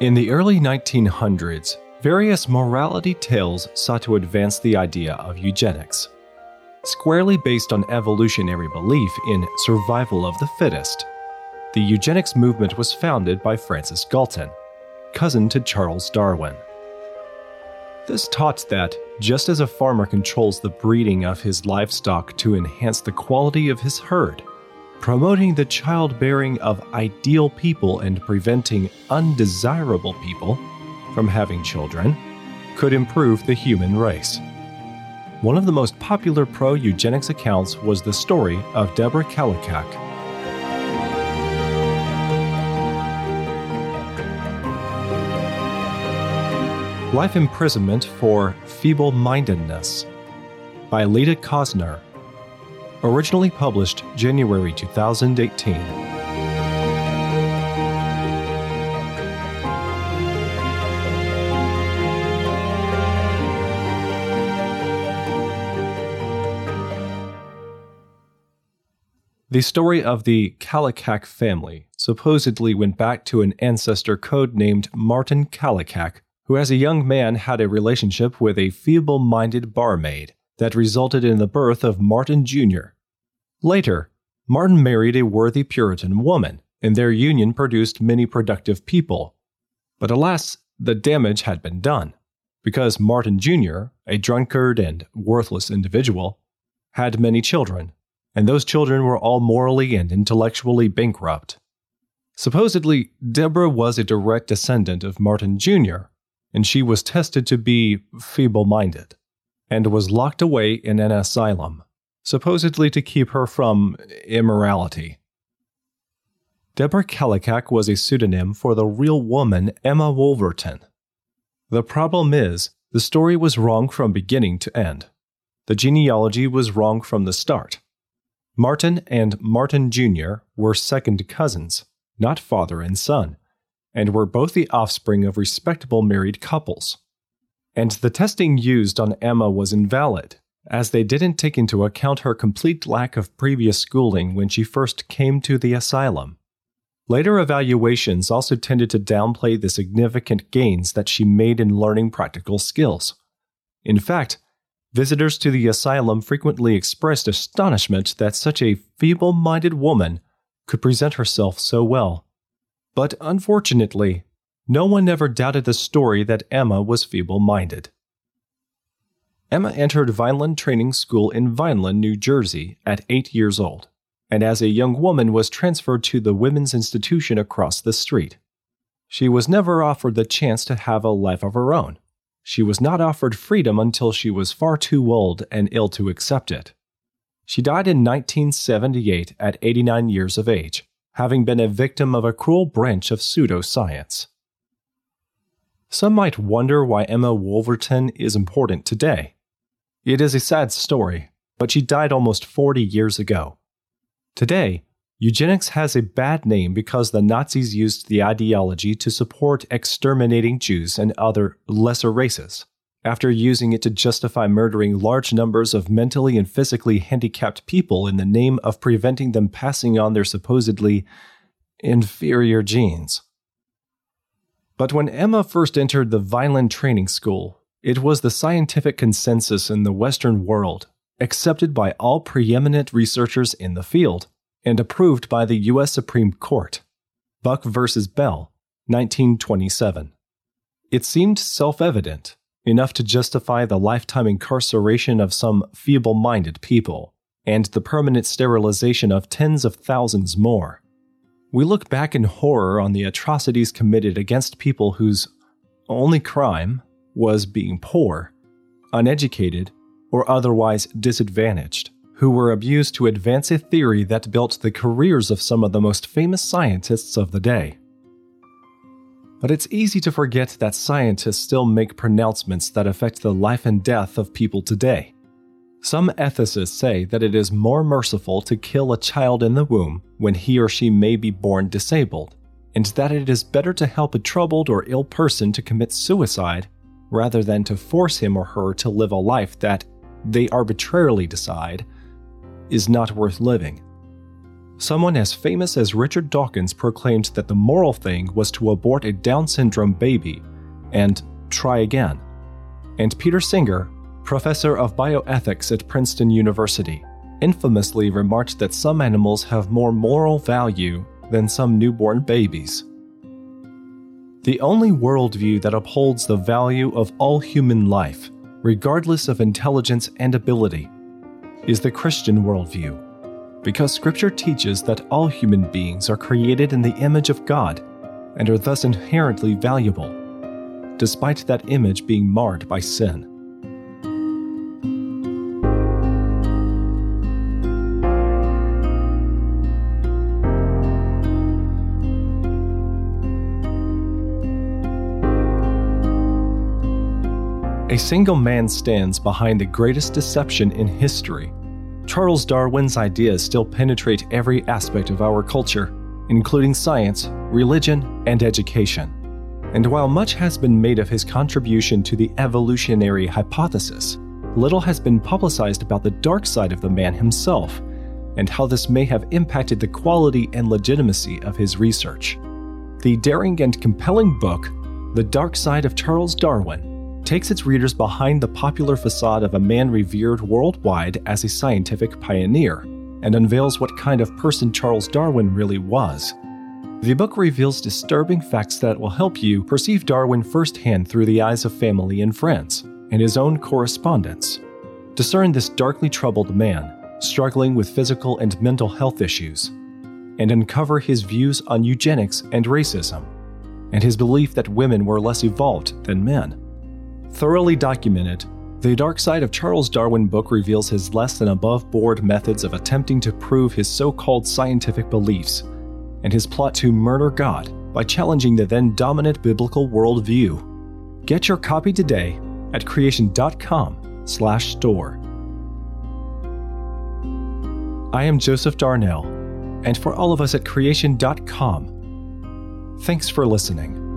In the early 1900s, various morality tales sought to advance the idea of eugenics. Squarely based on evolutionary belief in survival of the fittest, the eugenics movement was founded by Francis Galton, cousin to Charles Darwin. This taught that just as a farmer controls the breeding of his livestock to enhance the quality of his herd, promoting the childbearing of ideal people and preventing undesirable people from having children could improve the human race. One of the most popular pro eugenics accounts was the story of Deborah Kallikak. Life Imprisonment for Feeble Mindedness by Lita Cosner originally published January 2018. The story of the Kallikak family supposedly went back to an ancestor codenamed Martin Kallikak, who as a young man had a relationship with a feeble minded barmaid that resulted in the birth of Martin Jr. Later, Martin married a worthy Puritan woman, and their union produced many productive people. But alas, the damage had been done, because Martin Jr., a drunkard and worthless individual, had many children, and those children were all morally and intellectually bankrupt. Supposedly, Deborah was a direct descendant of Martin Jr., and she was tested to be feeble minded and was locked away in an asylum, supposedly to keep her from immorality. Deborah Kallikak was a pseudonym for the real woman Emma Wolverton. The problem is, the story was wrong from beginning to end. The genealogy was wrong from the start. Martin and Martin Jr. were second cousins, not father and son, and were both the offspring of respectable married couples and the testing used on Emma was invalid, as they didn't take into account her complete lack of previous schooling when she first came to the asylum. Later evaluations also tended to downplay the significant gains that she made in learning practical skills. In fact, visitors to the asylum frequently expressed astonishment that such a feeble minded woman could present herself so well. But unfortunately, no one ever doubted the story that Emma was feeble minded. Emma entered Vineland Training School in Vineland, New Jersey at eight years old, and as a young woman was transferred to the women's institution across the street. She was never offered the chance to have a life of her own. She was not offered freedom until she was far too old and ill to accept it. She died in 1978 at 89 years of age, having been a victim of a cruel branch of pseudoscience. Some might wonder why Emma Wolverton is important today. It is a sad story, but she died almost 40 years ago. Today, eugenics has a bad name because the Nazis used the ideology to support exterminating Jews and other lesser races, after using it to justify murdering large numbers of mentally and physically handicapped people in the name of preventing them passing on their supposedly inferior genes. But when Emma first entered the Vineland Training School, it was the scientific consensus in the Western world, accepted by all preeminent researchers in the field, and approved by the U.S. Supreme Court. Buck v. Bell, 1927. It seemed self evident, enough to justify the lifetime incarceration of some feeble minded people, and the permanent sterilization of tens of thousands more. We look back in horror on the atrocities committed against people whose only crime was being poor, uneducated, or otherwise disadvantaged, who were abused to advance a theory that built the careers of some of the most famous scientists of the day. But it's easy to forget that scientists still make pronouncements that affect the life and death of people today. Some ethicists say that it is more merciful to kill a child in the womb when he or she may be born disabled, and that it is better to help a troubled or ill person to commit suicide rather than to force him or her to live a life that they arbitrarily decide is not worth living. someone as famous as Richard Dawkins proclaimed that the moral thing was to abort a Down syndrome baby and try again. And Peter Singer, professor of bioethics at Princeton University, infamously remarked that some animals have more moral value than some newborn babies. The only worldview that upholds the value of all human life, regardless of intelligence and ability, is the Christian worldview. Because Scripture teaches that all human beings are created in the image of God and are thus inherently valuable, despite that image being marred by sin. A single man stands behind the greatest deception in history. Charles Darwin's ideas still penetrate every aspect of our culture, including science, religion, and education. And while much has been made of his contribution to the evolutionary hypothesis, little has been publicized about the dark side of the man himself and how this may have impacted the quality and legitimacy of his research. The daring and compelling book, The Dark Side of Charles Darwin, takes its readers behind the popular facade of a man revered worldwide as a scientific pioneer and unveils what kind of person Charles Darwin really was. The book reveals disturbing facts that will help you perceive Darwin firsthand through the eyes of family and friends and his own correspondence. Discern this darkly troubled man, struggling with physical and mental health issues, and uncover his views on eugenics and racism, and his belief that women were less evolved than men. Thoroughly documented, the Dark Side of Charles Darwin book reveals his less than above board methods of attempting to prove his so called scientific beliefs, and his plot to murder God by challenging the then dominant biblical worldview. Get your copy today at creation.com/store. I am Joseph Darnell, and for all of us at creation.com, thanks for listening.